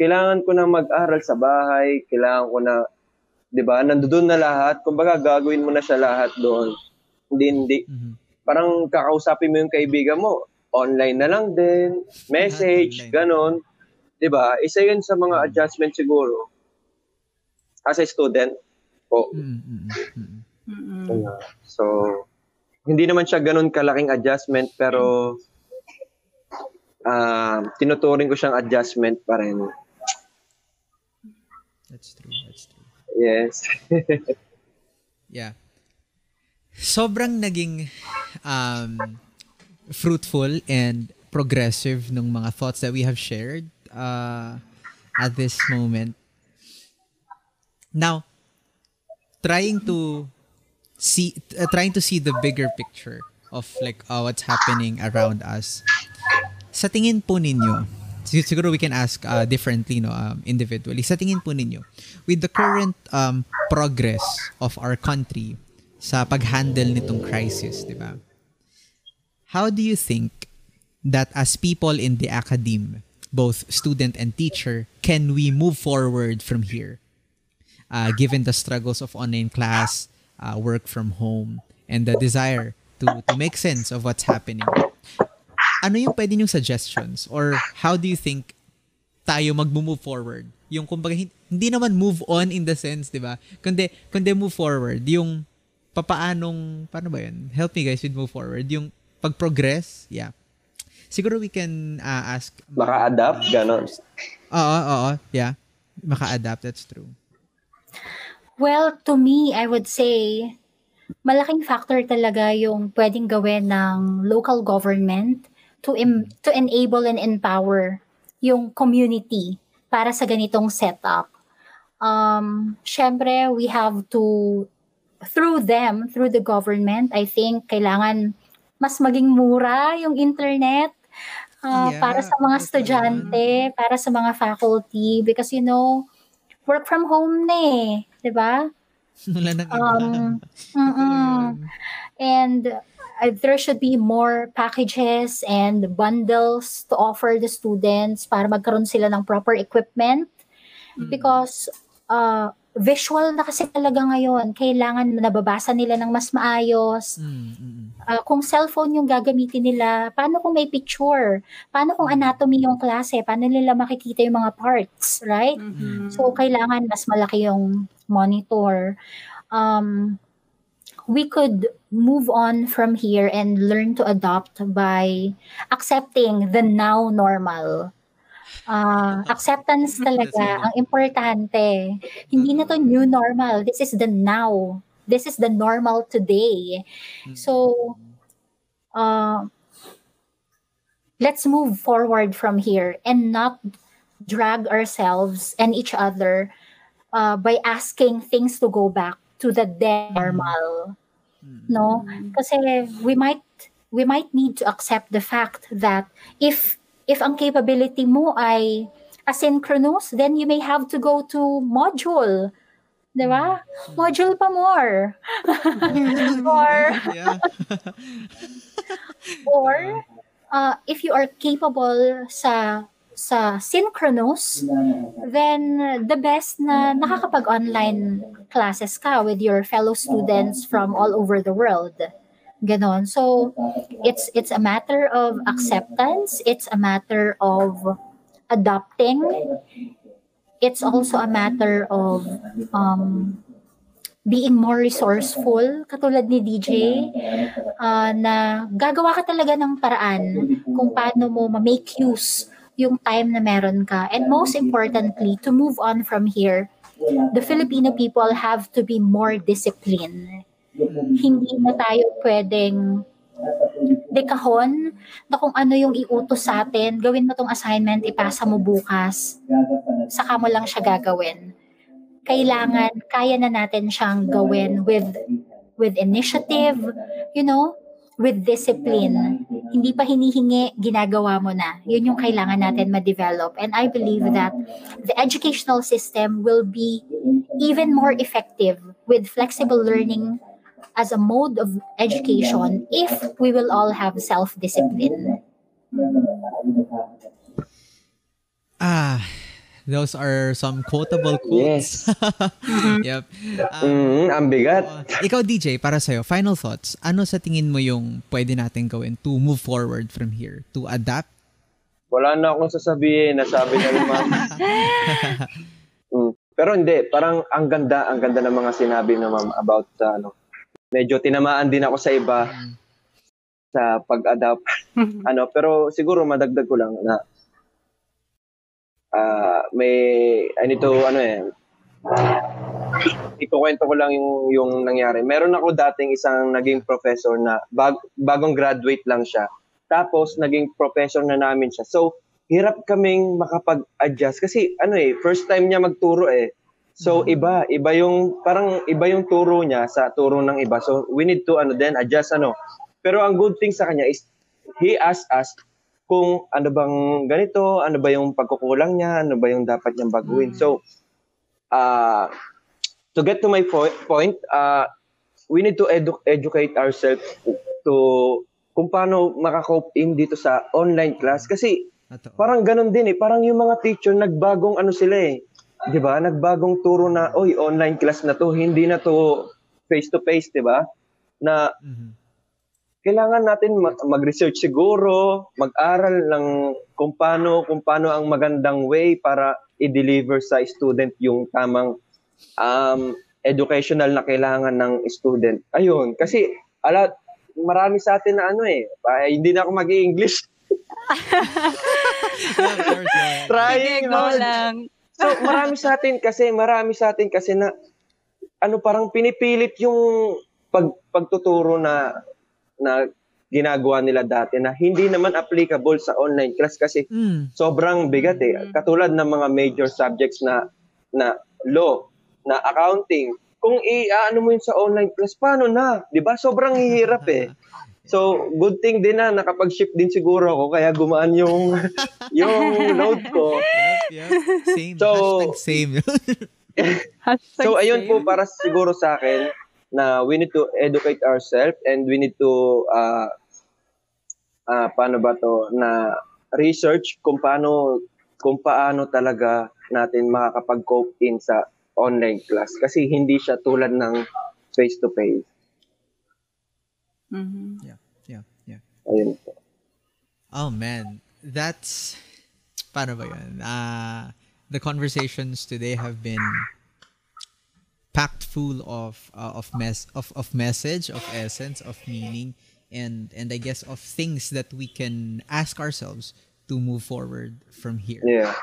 kailangan ko na mag-aral sa bahay, kailangan ko na, di ba, nandoon na lahat. Kumbaga, gagawin mo na siya lahat doon. Hindi, hindi. Mhm. Parang kakausapin mo yung kaibigan mo, online na lang din, message, ganon. Di ba? Isa yun sa mga adjustment siguro as a student po. Mm, mm, mm, mm. Uh, so, hindi naman siya ganun kalaking adjustment pero ah tinuturing ko siyang adjustment pa rin. That's true, that's true. Yes. Yeah. Sobrang naging um, fruitful and progressive ng mga thoughts that we have shared uh, at this moment. Now, trying to see uh, trying to see the bigger picture of like uh, what's happening around us. Sa tingin po ninyo, siguro we can ask uh, differently no um, individually. Sa tingin po ninyo, with the current um, progress of our country sa pag-handle nitong crisis, di ba? How do you think that as people in the academe, both student and teacher, can we move forward from here? Uh, given the struggles of online class, uh, work from home, and the desire to, to make sense of what's happening. Ano yung pwede niyong suggestions? Or how do you think tayo mag-move forward? Yung kumbaga, hin- hindi naman move on in the sense, di ba? Kundi, kundi move forward. Yung papaanong, paano ba yun? Help me guys with move forward. Yung pag-progress, yeah. Siguro we can uh, ask. Maka-adapt, ganon. Oo, oo, yeah. Maka-adapt, that's true. Well, to me, I would say malaking factor talaga yung pwedeng gawin ng local government to em- to enable and empower yung community para sa ganitong setup. Um, syempre, we have to through them, through the government, I think kailangan mas maging mura yung internet uh, yeah, para sa mga estudyante, para sa mga faculty because you know, work from home na eh, 'di ba? Wala nang um, And uh, there should be more packages and bundles to offer the students para magkaroon sila ng proper equipment mm. because uh, visual na kasi talaga ngayon. Kailangan nababasa nila ng mas maayos. Mm-hmm. Uh, kung cellphone yung gagamitin nila, paano kung may picture? Paano kung anatomy yung klase? Paano nila makikita yung mga parts, right? Mm-hmm. So, kailangan mas malaki yung monitor. Um, we could move on from here and learn to adopt by accepting the now normal uh, acceptance talaga ang importante. Hindi na to new normal. This is the now. This is the normal today. So, uh, let's move forward from here and not drag ourselves and each other uh, by asking things to go back to the normal. No? Kasi we might we might need to accept the fact that if if ang capability mo ay asynchronous, then you may have to go to module. Di ba? Module pa more. or, or, uh, if you are capable sa sa synchronous, then the best na nakakapag-online classes ka with your fellow students from all over the world. Ganon. So, it's it's a matter of acceptance. It's a matter of adopting. It's also a matter of um, being more resourceful, katulad ni DJ, uh, na gagawa ka talaga ng paraan kung paano mo ma-make use yung time na meron ka. And most importantly, to move on from here, the Filipino people have to be more disciplined hindi na tayo pwedeng dekahon na kung ano yung iutos sa atin, gawin mo tong assignment, ipasa mo bukas, saka mo lang siya gagawin. Kailangan, kaya na natin siyang gawin with with initiative, you know, with discipline. Hindi pa hinihingi, ginagawa mo na. Yun yung kailangan natin ma-develop. And I believe that the educational system will be even more effective with flexible learning as a mode of education if we will all have self-discipline. Ah, those are some quotable quotes. Yes. yep. Um, mm, ang bigat. Uh, ikaw, DJ, para sa'yo, final thoughts. Ano sa tingin mo yung pwede natin gawin to move forward from here? To adapt? Wala na akong sasabihin. Nasabi na naman. mm. Pero hindi, parang ang ganda, ang ganda ng mga sinabi na ma'am about uh, ano, medyo tinamaan din ako sa iba mm. sa pag-adapt. ano, pero siguro madagdag ko lang na uh, may I need to ano eh ikukwento ko lang yung yung nangyari. Meron ako dating isang naging professor na bag, bagong graduate lang siya. Tapos naging professor na namin siya. So hirap kaming makapag-adjust kasi ano eh first time niya magturo eh. So mm-hmm. iba, iba yung parang iba yung turo niya sa turo ng iba. So we need to ano then adjust ano. Pero ang good thing sa kanya is he asked us kung ano bang ganito, ano ba yung pagkukulang niya, ano ba yung dapat niyang baguhin. Mm. So uh, to get to my po- point, uh, we need to edu- educate ourselves to kung paano makakope in dito sa online class kasi parang ganun din eh, parang yung mga teacher nagbagong ano sila eh 'di ba? Nagbagong turo na, oy, online class na 'to, hindi na 'to face to face, 'di ba? Na mm-hmm. Kailangan natin mag-research siguro, mag-aral ng kung paano kung paano ang magandang way para i-deliver sa student yung tamang um, educational na kailangan ng student. Ayun, kasi ala marami sa atin na ano eh, hindi na ako mag-English. Trying hard. lang. So, marami sa atin kasi, marami sa atin kasi na, ano, parang pinipilit yung pag pagtuturo na na ginagawa nila dati na hindi naman applicable sa online class kasi Mm. sobrang bigat eh. Mm. Katulad ng mga major subjects na na law, na accounting. Kung i-ano mo yun sa online class, paano na? 'Di ba? Sobrang hirap eh. So, good thing din na nakapag-shift din siguro ako kaya gumaan yung yung load ko. Yep, yep. Same. So- Hashtag same. So, ayun po para siguro sa akin na we need to educate ourselves and we need to uh, uh, paano ba to na research kung paano kung paano talaga natin makakapag-cope in sa online class kasi hindi siya tulad ng face to face. Mhm. yeah, yeah. Ayun po. Oh man, that's paano ba yun? Uh, the conversations today have been packed full of uh, of mess of of message, of essence, of meaning, and and I guess of things that we can ask ourselves to move forward from here. Yeah.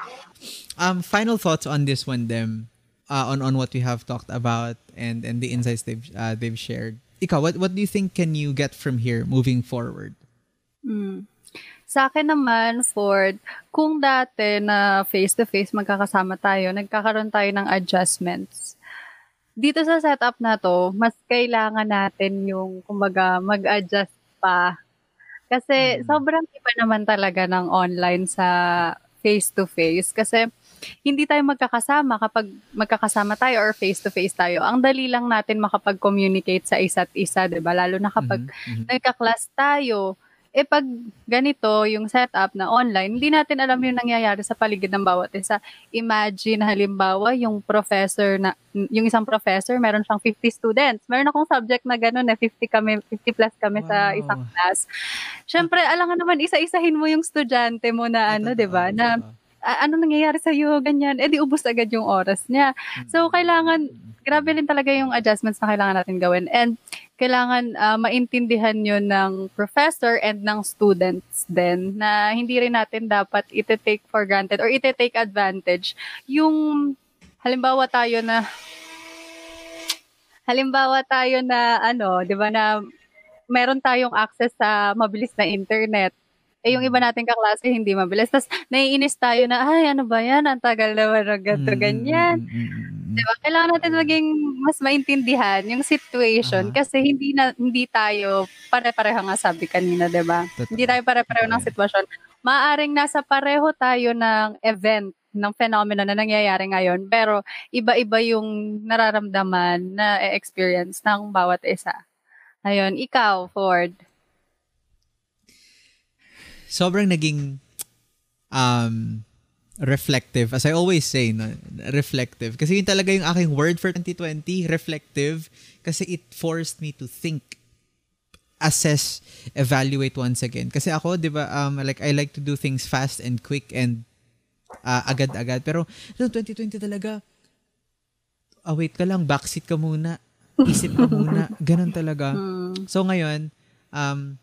Um, final thoughts on this one, them, uh, on on what we have talked about and and the insights they've uh, they've shared. Ikaw, what what do you think can you get from here moving forward? Mm. Sa akin naman, Ford, kung dati na face-to-face magkakasama tayo, nagkakaroon tayo ng adjustments. Dito sa setup na to, mas kailangan natin yung, kumbaga, mag-adjust pa. Kasi Mm. sobrang iba naman talaga ng online sa face-to-face. Kasi hindi tayo magkakasama kapag magkakasama tayo or face-to-face tayo. Ang dali lang natin makapag-communicate sa isa't isa, 'di ba? Lalo na kapag Mhm, mhm. nagka-class tayo, eh pag ganito yung setup na online, hindi natin alam yung nangyayari sa paligid ng bawat isa. Imagine halimbawa yung professor na yung isang professor, meron siyang 50 students. Meron akong subject na gano'n na 50 kami 50 plus kami sa Wow. isang class. Syempre, alangan naman isa-isahin mo yung estudyante mo na ano, 'di ba? Na totoo. "Ah, ano nangyayari sa iyo ganyan. Eh di ubos agad yung oras niya. So kailangan grabe rin talaga yung adjustments na kailangan natin gawin. And kailangan ah, maintindihan yun ng professor and ng students din na hindi rin natin dapat ite-take for granted or ite-take advantage yung halimbawa tayo na halimbawa tayo na ano, 'di ba na meron tayong access sa mabilis na internet. Eh, yung iba nating kaklase, hindi mabilis. Tapos, naiinis tayo na, ay, ano ba yan? Ang tagal naman ng ganito, Mm, ganyan. mm, mm, mm, mm. Diba? Kailangan natin maging mas maintindihan yung situation Aha. kasi hindi na hindi tayo pare-pareho nga sabi kanina, 'di ba? Totoo. Hindi tayo pare-pareho ng sitwasyon. Maaring nasa pareho tayo ng event ng phenomena na nangyayari ngayon, pero iba-iba yung nararamdaman na experience ng bawat isa. Ayun, ikaw, Ford. Sobrang naging um reflective. As I always say no, reflective. Kasi yun talaga yung aking word for 2020 reflective. Kasi it forced me to think assess evaluate once again. Kasi ako 'di ba um like I like to do things fast and quick and uh, agad-agad. Pero no 2020 talaga ah wait ka lang backseat ka muna isip ka muna ganun talaga. Hmm. So ngayon, um,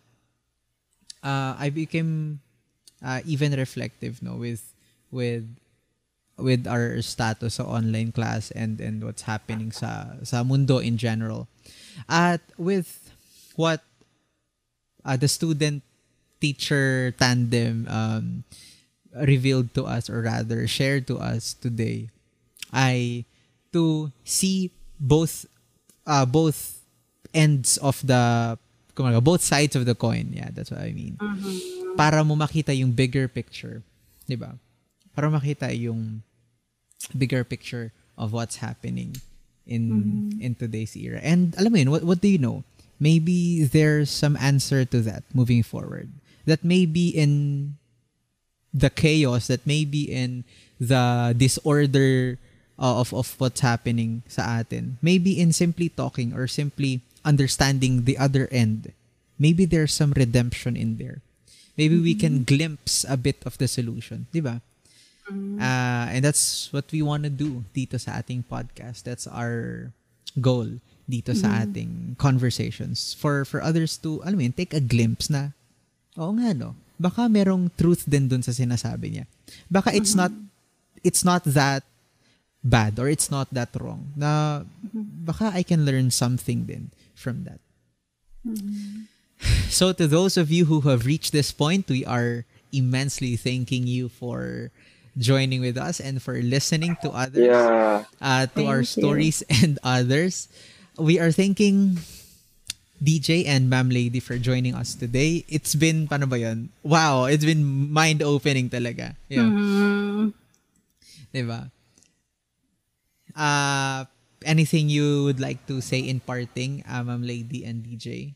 uh, I became uh, even reflective, no, with with with our status sa online class and and what's happening sa sa mundo in general. At with what uh, the student teacher tandem um, revealed to us or rather shared to us today I to see both uh, both ends of the kumbaga, both sides of the coin. Yeah, that's what I mean. Para mo makita yung bigger picture. 'Di ba? Para makita yung bigger picture of what's happening in in today's era. And alam mo yun, what, what do you know? Maybe there's some answer to that moving forward. That may be in the chaos, that may be in the disorder uh, of of what's happening sa atin. Maybe in simply talking or simply understanding the other end. Maybe there's some redemption in there. Maybe we can glimpse a bit of the solution, 'di ba? Uh, and that's what we want to do dito sa ating podcast. That's our goal dito sa ating conversations. For for others to alam mo yun, take a glimpse na oo nga no? Baka merong truth din dun sa sinasabi niya. Baka it's not it's not that bad or it's not that wrong. Na baka I can learn something din from that. So to those of you who have reached this point, we are immensely thanking you for joining with us and for listening to others, Yeah. uh, to our you. stories and others. We are thanking DJ and Ma'am Lady for joining us today. It's been, paano ba yun? Wow, it's been mind-opening talaga. Yeah. Mhm. Diba? Uh, anything you would like to say in parting, uh, Ma'am Lady and DJ?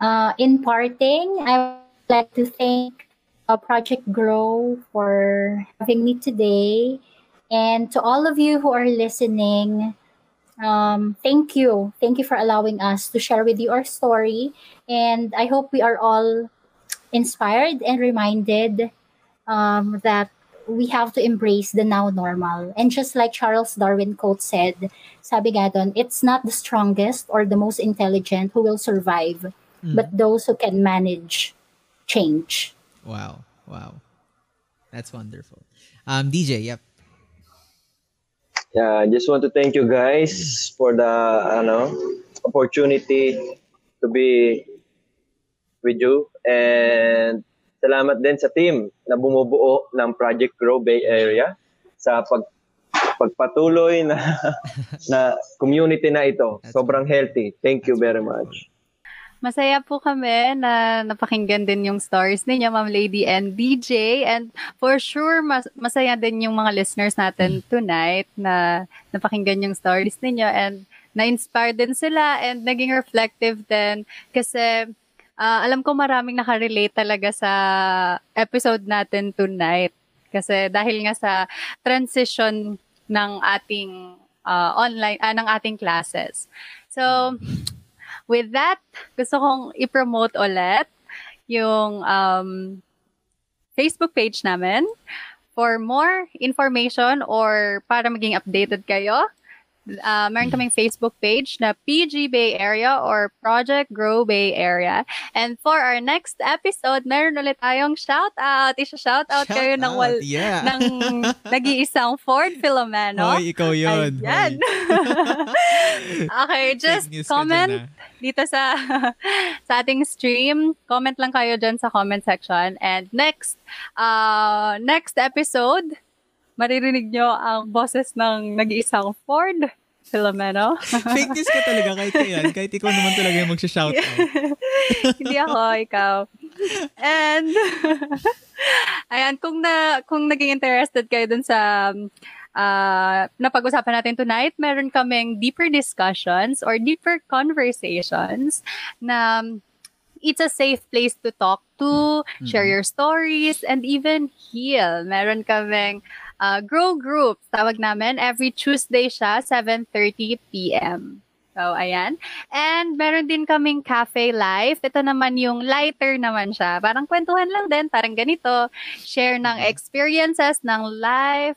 Uh, in parting, I would like to thank uh, Project Grow for having me today. And to all of you who are listening, um, thank you. Thank you for allowing us to share with you our story. And I hope we are all inspired and reminded um, that we have to embrace the now normal. And just like Charles Darwin quote said, sabi nga dun, it's not the strongest or the most intelligent who will survive, but those who can manage change. Wow. Wow. That's wonderful. Um, DJ, yep. Yeah, I just want to thank you guys for the ano, opportunity to be with you and salamat din sa team na bumubuo ng Project Grow Bay Area sa pag pagpatuloy na na community na ito. Sobrang healthy. Thank you very much. Masaya po kami na napakinggan din yung stories ninyo, Ma'am Lady and DJ. And for sure, mas masaya din yung mga listeners natin tonight na napakinggan yung stories ninyo and na-inspire din sila and naging reflective din. Kasi ah, alam ko maraming nakarelate talaga sa episode natin tonight. Kasi dahil nga sa transition ng ating ah, online, ah, ng ating classes. So, With that, gusto kong i-promote ulit yung um, Facebook page namin. For more information or para maging updated kayo, uh, meron kaming Facebook page na PG Bay Area or Project Grow Bay Area. And for our next episode, meron ulit tayong shout-out. Isa-shoutout kayo ng, wal- Shout out, yeah. ng nag-iisang Ford Filomeno. Hoy, ikaw yun. Ayan. okay, just comment ah. dito sa sa ating stream. Comment lang kayo dyan sa comment section. And next, uh, next episode, maririnig nyo ang boses ng nag-iisang Ford Filomeno. Fake news ka talaga kahit yan. Kahit ikaw naman talaga yung magsha-shout out. Hindi ako, ikaw. And, ayan, kung na, kung naging interested kayo dun sa uh, napag-usapan natin tonight, meron kaming deeper discussions or deeper conversations na it's a safe place to talk to, share your stories, and even heal. Meron kaming uh, grow group, tawag namin. Every Tuesday siya, 7.30 p.m. So, ayan. And meron din kaming cafe live. Ito naman yung lighter naman siya. Parang kwentuhan lang din, parang ganito. Share ng experiences ng life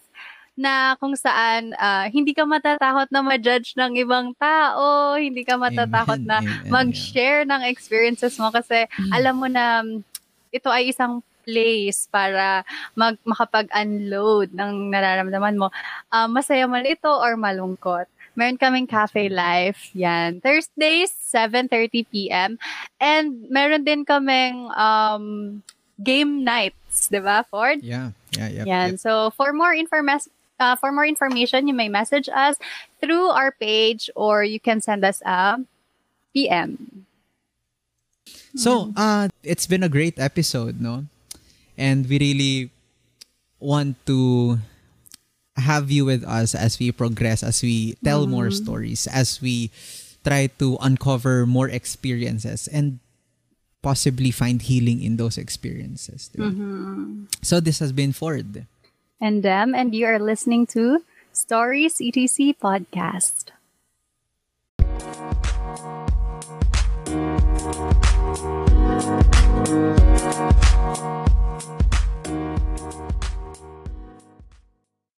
na kung saan ah, hindi ka matatakot na ma-judge ng ibang tao, hindi ka matatakot Amen, na amen, mag-share ng experiences mo kasi alam mo na mm, ito ay isang place para mag makapag-unload ng nararamdaman mo. Ah, masaya man ito or malungkot. Meron kaming cafe live, yan. Thursdays, 7.30 p.m. And meron din kaming um, game nights, di ba, Ford? Yeah, yeah, yep, Yan. yep. So for more informas uh, for more information, you may message us through our page or you can send us a PM. So, uh, it's been a great episode, no? and we really want to have you with us as we progress, as we tell mm. more stories, as we try to uncover more experiences and possibly find healing in those experiences. Mm-hmm. So this has been Ford. And Dem, and you are listening to Stories ETC podcast.